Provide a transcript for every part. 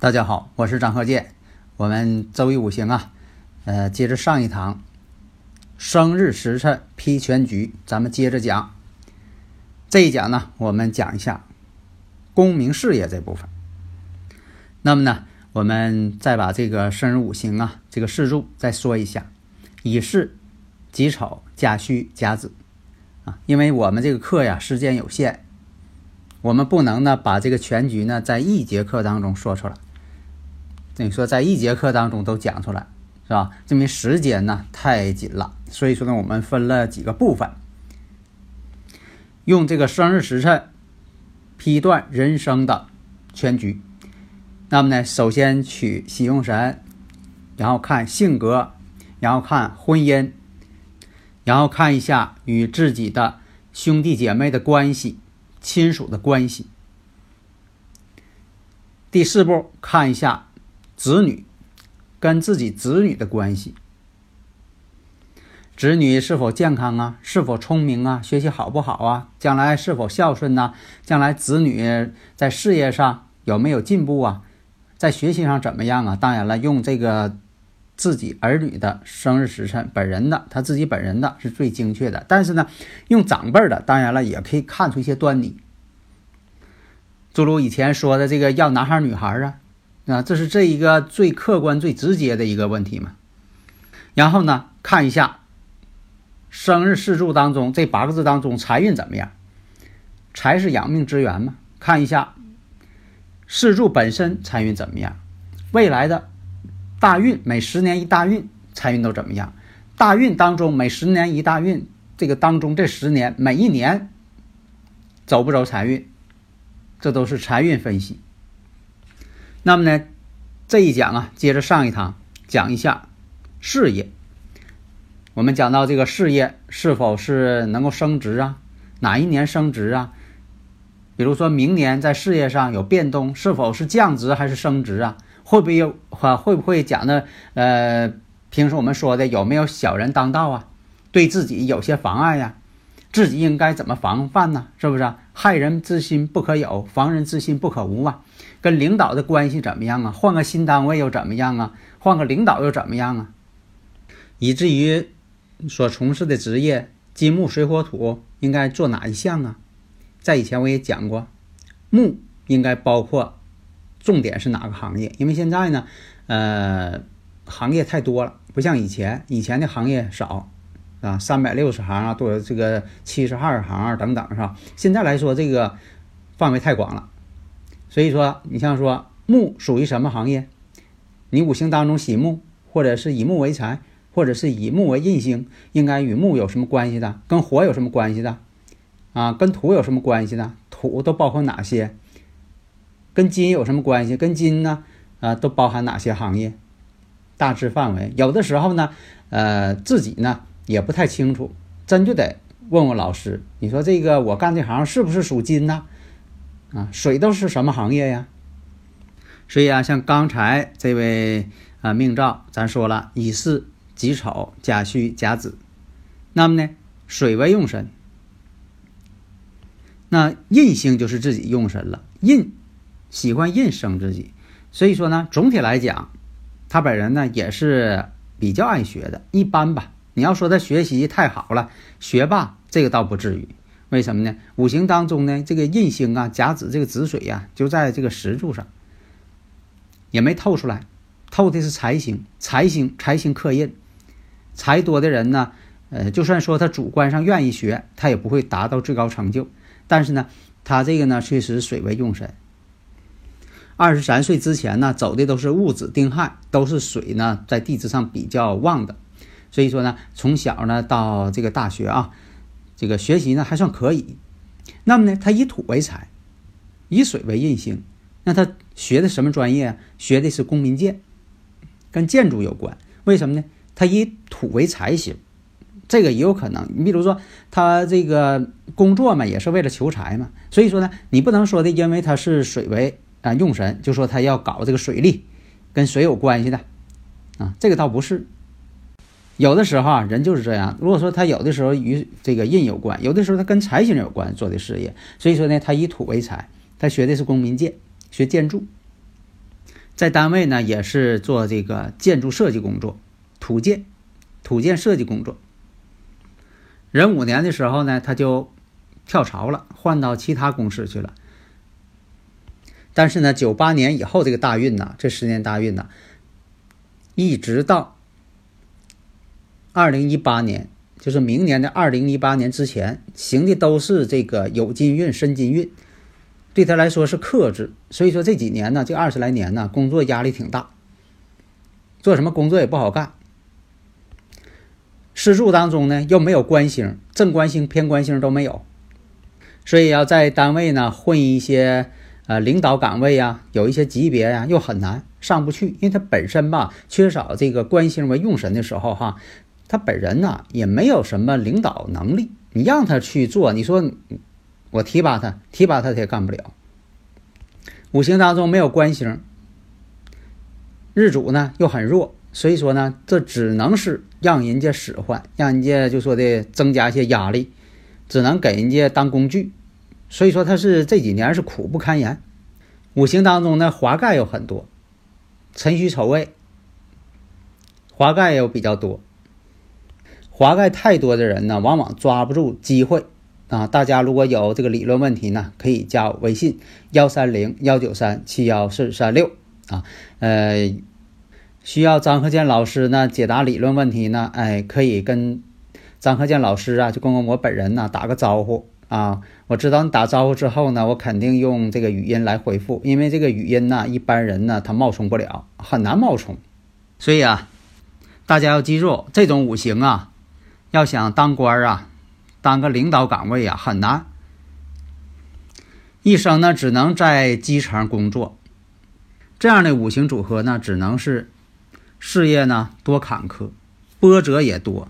大家好，我是张鹤剑。我们周易五行啊，呃，接着上一堂生日时辰批全局，咱们接着讲。这一讲呢，我们讲一下功名事业这部分。那么呢，我们再把这个生日五行啊，这个四柱再说一下：乙巳、己丑、甲戌、甲子啊。因为我们这个课呀，时间有限，我们不能呢把这个全局呢在一节课当中说出来。你说在一节课当中都讲出来，是吧？证明时间呢太紧了，所以说呢，我们分了几个部分，用这个生日时辰批断人生的全局。那么呢，首先取喜用神，然后看性格，然后看婚姻，然后看一下与自己的兄弟姐妹的关系、亲属的关系。第四步，看一下。子女跟自己子女的关系，子女是否健康啊？是否聪明啊？学习好不好啊？将来是否孝顺呢？将来子女在事业上有没有进步啊？在学习上怎么样啊？当然了，用这个自己儿女的生日时辰，本人的他自己本人的是最精确的。但是呢，用长辈的，当然了，也可以看出一些端倪。诸如以前说的这个要男孩女孩啊。啊，这是这一个最客观、最直接的一个问题嘛。然后呢，看一下生日四柱当中这八个字当中财运怎么样？财是养命之源嘛。看一下四柱本身财运怎么样？未来的大运每十年一大运，财运都怎么样？大运当中每十年一大运，这个当中这十年每一年走不走财运？这都是财运分析。那么呢，这一讲啊，接着上一堂讲一下事业。我们讲到这个事业是否是能够升职啊？哪一年升职啊？比如说明年在事业上有变动，是否是降职还是升职啊？会不会有啊？会不会讲的呃，平时我们说的有没有小人当道啊？对自己有些妨碍呀？自己应该怎么防范呢？是不是？害人之心不可有，防人之心不可无啊！跟领导的关系怎么样啊？换个新单位又怎么样啊？换个领导又怎么样啊？以至于所从事的职业金木水火土应该做哪一项啊？在以前我也讲过，木应该包括重点是哪个行业？因为现在呢，呃，行业太多了，不像以前，以前的行业少。啊，三百六十行啊，多这个七十二行啊等等，是吧？现在来说，这个范围太广了。所以说，你像说木属于什么行业？你五行当中喜木，或者是以木为财，或者是以木为印星，应该与木有什么关系的？跟火有什么关系的？啊，跟土有什么关系的？土都包括哪些？跟金有什么关系？跟金呢？啊，都包含哪些行业？大致范围。有的时候呢，呃，自己呢也不太清楚，真就得问问老师。你说这个我干这行是不是属金呢？啊，水都是什么行业呀？所以啊，像刚才这位啊命兆，咱说了乙巳、己丑、甲戌、甲子，那么呢，水为用神，那印星就是自己用神了。印喜欢印生自己，所以说呢，总体来讲，他本人呢也是比较爱学的，一般吧。你要说他学习太好了，学霸这个倒不至于。为什么呢？五行当中呢，这个印星啊，甲子这个子水呀，就在这个石柱上。也没透出来，透的是财星，财星财星克印，财多的人呢，呃，就算说他主观上愿意学，他也不会达到最高成就。但是呢，他这个呢，确实水为用神。二十三岁之前呢，走的都是戊子丁亥，都是水呢在地支上比较旺的。所以说呢，从小呢到这个大学啊，这个学习呢还算可以。那么呢，他以土为财，以水为印星。那他学的什么专业啊？学的是公民建，跟建筑有关。为什么呢？他以土为财星，这个也有可能。你比如说，他这个工作嘛，也是为了求财嘛。所以说呢，你不能说的，因为他是水为啊用神，就说他要搞这个水利，跟水有关系的啊。这个倒不是。有的时候啊，人就是这样。如果说他有的时候与这个印有关，有的时候他跟财星有关做的事业。所以说呢，他以土为财，他学的是公民建。学建筑，在单位呢也是做这个建筑设计工作，土建、土建设计工作。壬午年的时候呢，他就跳槽了，换到其他公司去了。但是呢，九八年以后这个大运呢，这十年大运呢，一直到二零一八年，就是明年的二零一八年之前，行的都是这个有金运、申金运。对他来说是克制，所以说这几年呢，这二十来年呢，工作压力挺大，做什么工作也不好干。四柱当中呢，又没有官星，正官星、偏官星都没有，所以要在单位呢混一些呃领导岗位呀，有一些级别呀，又很难上不去，因为他本身吧缺少这个官星为用神的时候哈，他本人呢也没有什么领导能力，你让他去做，你说。我提拔他，提拔他他也干不了。五行当中没有官星，日主呢又很弱，所以说呢，这只能是让人家使唤，让人家就说的增加一些压力，只能给人家当工具。所以说他是这几年是苦不堪言。五行当中呢，华盖有很多，辰戌丑未，华盖又比较多。华盖太多的人呢，往往抓不住机会。啊，大家如果有这个理论问题呢，可以加我微信幺三零幺九三七幺四三六啊。呃，需要张鹤建老师呢解答理论问题呢，哎，可以跟张鹤建老师啊，就跟我本人呢打个招呼啊。我知道你打招呼之后呢，我肯定用这个语音来回复，因为这个语音呢，一般人呢他冒充不了，很难冒充。所以啊，大家要记住，这种五行啊，要想当官啊。当个领导岗位呀很难，一生呢只能在基层工作，这样的五行组合呢只能是事业呢多坎坷，波折也多。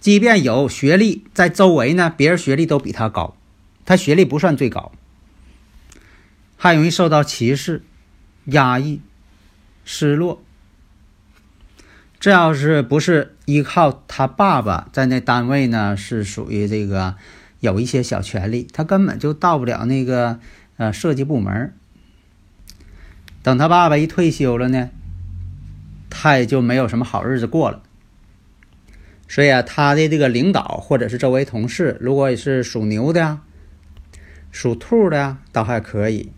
即便有学历，在周围呢别人学历都比他高，他学历不算最高，还容易受到歧视、压抑、失落。这要是不是依靠他爸爸在那单位呢，是属于这个有一些小权利，他根本就到不了那个呃设计部门。等他爸爸一退休了呢，他也就没有什么好日子过了。所以啊，他的这个领导或者是周围同事，如果是属牛的呀、属兔的呀，倒还可以。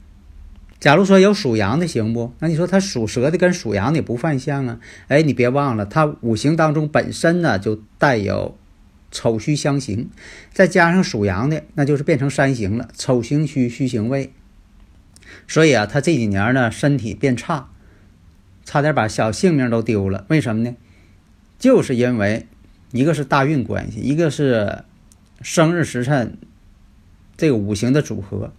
假如说有属羊的行不？那你说他属蛇的跟属羊的不犯相啊？哎，你别忘了，他五行当中本身呢就带有丑戌相刑，再加上属羊的，那就是变成三刑了，丑刑戌，戌刑未。所以啊，他这几年呢身体变差，差点把小性命都丢了。为什么呢？就是因为一个是大运关系，一个是生日时辰这个五行的组合。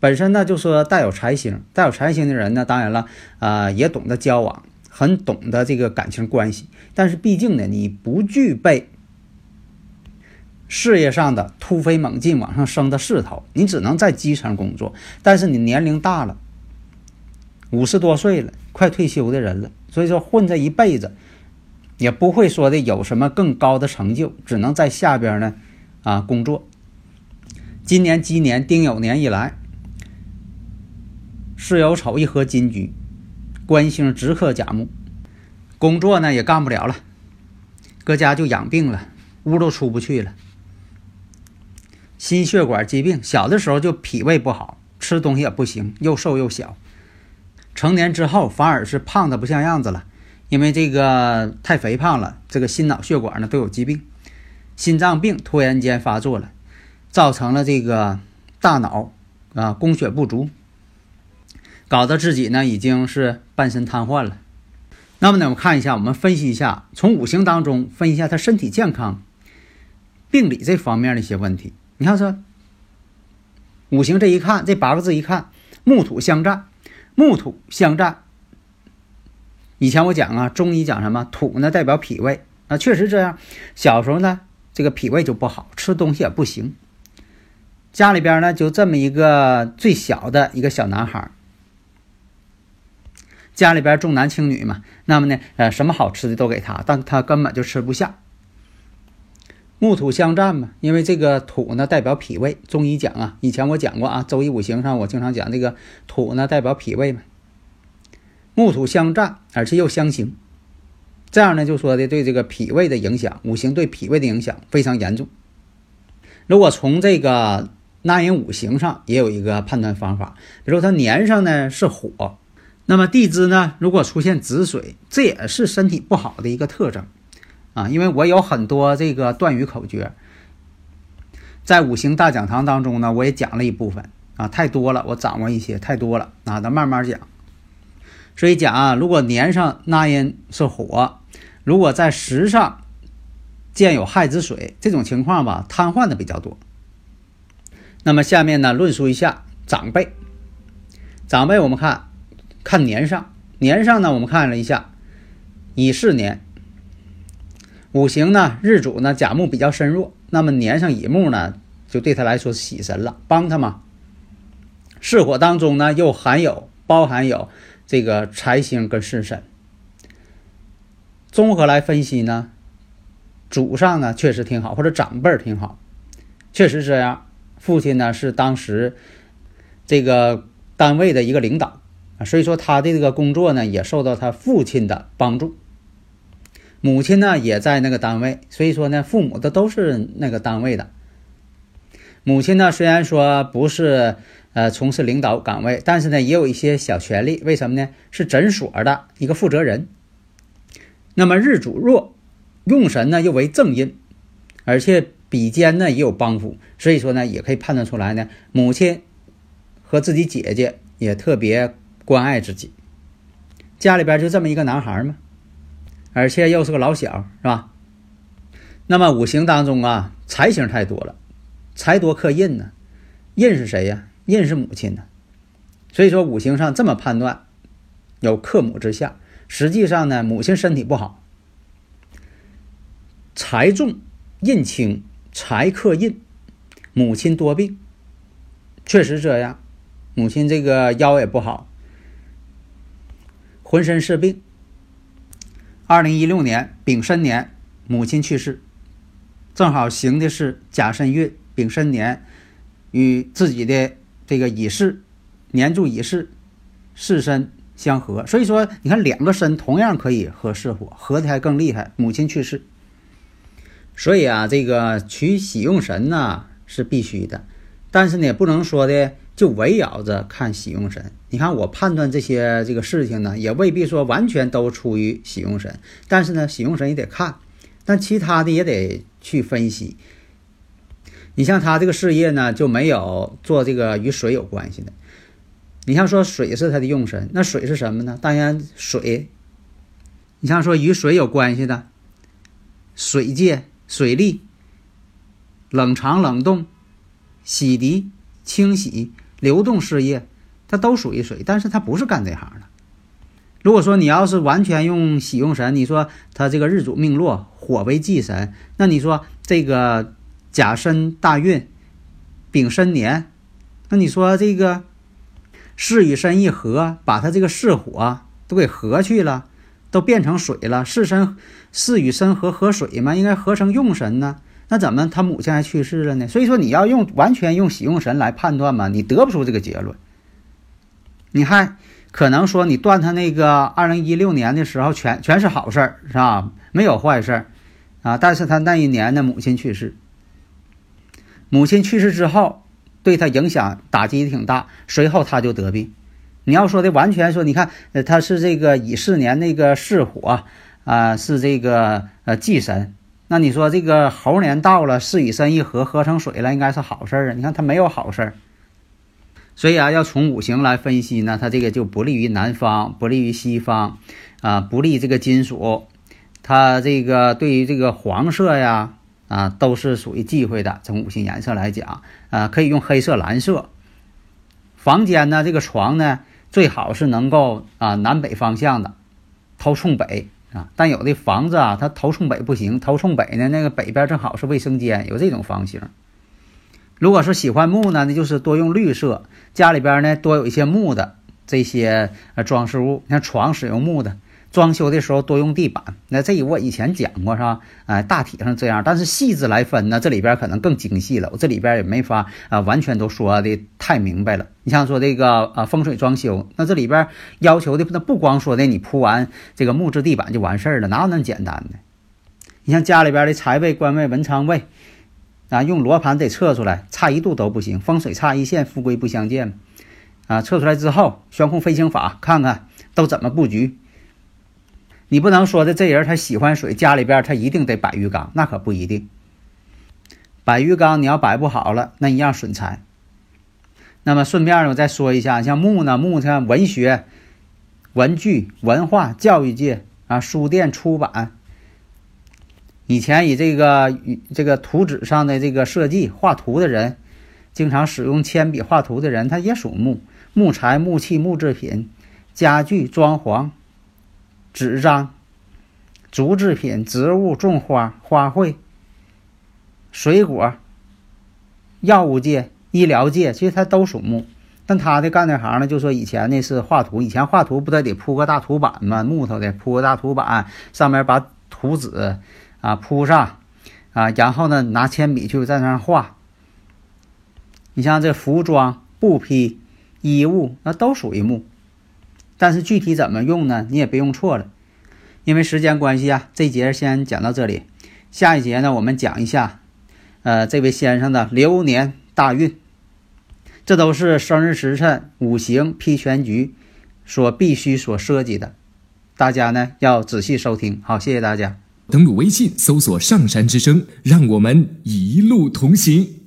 本身呢就说带有财星，带有财星的人呢，当然了，啊，也懂得交往，很懂得这个感情关系。但是毕竟呢，你不具备事业上的突飞猛进往上升的势头，你只能在基层工作。但是你年龄大了，五十多岁了，快退休的人了，所以说混这一辈子，也不会说的有什么更高的成就，只能在下边呢，啊，工作。今年鸡年丁酉年以来。巳酉丑一合金局，官星直克甲木，工作呢也干不了了，搁家就养病了，屋都出不去了。心血管疾病，小的时候就脾胃不好，吃东西也不行，又瘦又小。成年之后反而是胖的不像样子了，因为这个太肥胖了，这个心脑血管呢都有疾病，心脏病突然间发作了，造成了这个大脑啊供血不足。搞得自己呢已经是半身瘫痪了。那么呢，我们看一下，我们分析一下，从五行当中分析一下他身体健康、病理这方面的一些问题。你看说，五行这一看，这八个字一看，木土相战，木土相战。以前我讲啊，中医讲什么土呢代表脾胃啊，确实这样。小时候呢，这个脾胃就不好，吃东西也不行。家里边呢就这么一个最小的一个小男孩。家里边重男轻女嘛，那么呢，呃，什么好吃的都给他，但他根本就吃不下。木土相战嘛，因为这个土呢代表脾胃，中医讲啊，以前我讲过啊，周易五行上我经常讲这个土呢代表脾胃嘛。木土相战，而且又相刑，这样呢就说的对这个脾胃的影响，五行对脾胃的影响非常严重。如果从这个纳音五行上也有一个判断方法，比如说它年上呢是火。那么地支呢？如果出现子水，这也是身体不好的一个特征啊。因为我有很多这个断语口诀，在五行大讲堂当中呢，我也讲了一部分啊，太多了，我掌握一些太多了啊，咱慢慢讲。所以讲啊，如果年上纳音是火，如果在时上见有亥子水，这种情况吧，瘫痪的比较多。那么下面呢，论述一下长辈，长辈我们看。看年上，年上呢，我们看了一下，乙巳年，五行呢，日主呢甲木比较身弱，那么年上乙木呢，就对他来说喜神了，帮他嘛。巳火当中呢，又含有包含有这个财星跟巳神。综合来分析呢，祖上呢确实挺好，或者长辈挺好，确实这样。父亲呢是当时这个单位的一个领导。啊，所以说他的这个工作呢，也受到他父亲的帮助。母亲呢也在那个单位，所以说呢，父母的都是那个单位的。母亲呢虽然说不是呃从事领导岗位，但是呢也有一些小权利。为什么呢？是诊所的一个负责人。那么日主弱，用神呢又为正印，而且比肩呢也有帮扶，所以说呢也可以判断出来呢，母亲和自己姐姐也特别。关爱自己，家里边就这么一个男孩嘛，而且又是个老小，是吧？那么五行当中啊，财星太多了，财多克印呢，印是谁呀？印是母亲呢，所以说五行上这么判断，有克母之下。实际上呢，母亲身体不好，财重印轻，财克印，母亲多病，确实这样，母亲这个腰也不好。浑身是病。二零一六年丙申年，母亲去世，正好行的是甲申月，丙申年与自己的这个乙巳年柱乙巳巳申相合，所以说你看两个申同样可以合巳火，合的还更厉害。母亲去世，所以啊，这个取喜用神呢是必须的，但是呢，不能说的。就围绕着看喜用神，你看我判断这些这个事情呢，也未必说完全都出于喜用神，但是呢，喜用神也得看，但其他的也得去分析。你像他这个事业呢，就没有做这个与水有关系的。你像说水是他的用神，那水是什么呢？当然水。你像说与水有关系的，水界、水利、冷藏冷冻、洗涤、清洗、流动事业，它都属于水，但是它不是干这行的。如果说你要是完全用喜用神，你说他这个日主命落，火为忌神，那你说这个。甲申大运，丙申年，那你说这个巳与申一合，把他这个巳火都给合去了，都变成水了。巳申巳与申合合水嘛，应该合成用神呢。那怎么他母亲还去世了呢？所以说你要用完全用喜用神来判断嘛，你得不出这个结论。你还可能说你断他那个二零一六年的时候全全是好事儿是吧？没有坏事儿啊，但是他那一年呢母亲去世。母亲去世之后，对他影响打击挺大。随后他就得病。你要说的完全说，你看，呃，他是这个乙巳年那个巳火啊，是这个呃忌神。那你说这个猴年到了，巳与申一合，合成水了，应该是好事儿啊。你看他没有好事儿，所以啊，要从五行来分析呢，它这个就不利于南方，不利于西方，啊，不利这个金属。它这个对于这个黄色呀。啊，都是属于忌讳的。从五行颜色来讲，啊，可以用黑色、蓝色。房间呢，这个床呢，最好是能够啊南北方向的，头冲北啊。但有的房子啊，它头冲北不行，头冲北呢，那个北边正好是卫生间，有这种房型。如果说喜欢木呢，那就是多用绿色。家里边呢，多有一些木的这些呃装饰物，像床使用木的。装修的时候多用地板，那这我以前讲过是吧？哎，大体上这样，但是细致来分呢，这里边可能更精细了。我这里边也没法啊，完全都说的太明白了。你像说这个啊风水装修，那这里边要求的那不光说的你铺完这个木质地板就完事儿了，哪有那么简单的？你像家里边的财位、官位、文昌位啊，用罗盘得测出来，差一度都不行，风水差一线，富贵不相见啊，测出来之后，悬空飞行法看看都怎么布局。你不能说的，这人他喜欢水，家里边他一定得摆鱼缸，那可不一定。摆鱼缸你要摆不好了，那一样损财。那么顺便呢，我再说一下，像木呢，木像文学、文具、文化、教育界啊，书店出版，以前以这个这个图纸上的这个设计画图的人，经常使用铅笔画图的人，他也属木。木材、木器、木制品、家具、装潢。纸张、竹制品、植物、种花、花卉、水果、药物界、医疗界，其实它都属木。但他的干这行呢，就说以前那是画图，以前画图不得得铺个大图板吗？木头的铺个大图板，上面把图纸啊铺上啊，然后呢拿铅笔去在那儿画。你像这服装、布匹、衣物，那都属于木。但是具体怎么用呢？你也别用错了，因为时间关系啊，这节先讲到这里。下一节呢，我们讲一下，呃，这位先生的流年大运，这都是生日时辰五行批全局所必须所涉及的，大家呢要仔细收听。好，谢谢大家。登录微信搜索“上山之声”，让我们一路同行。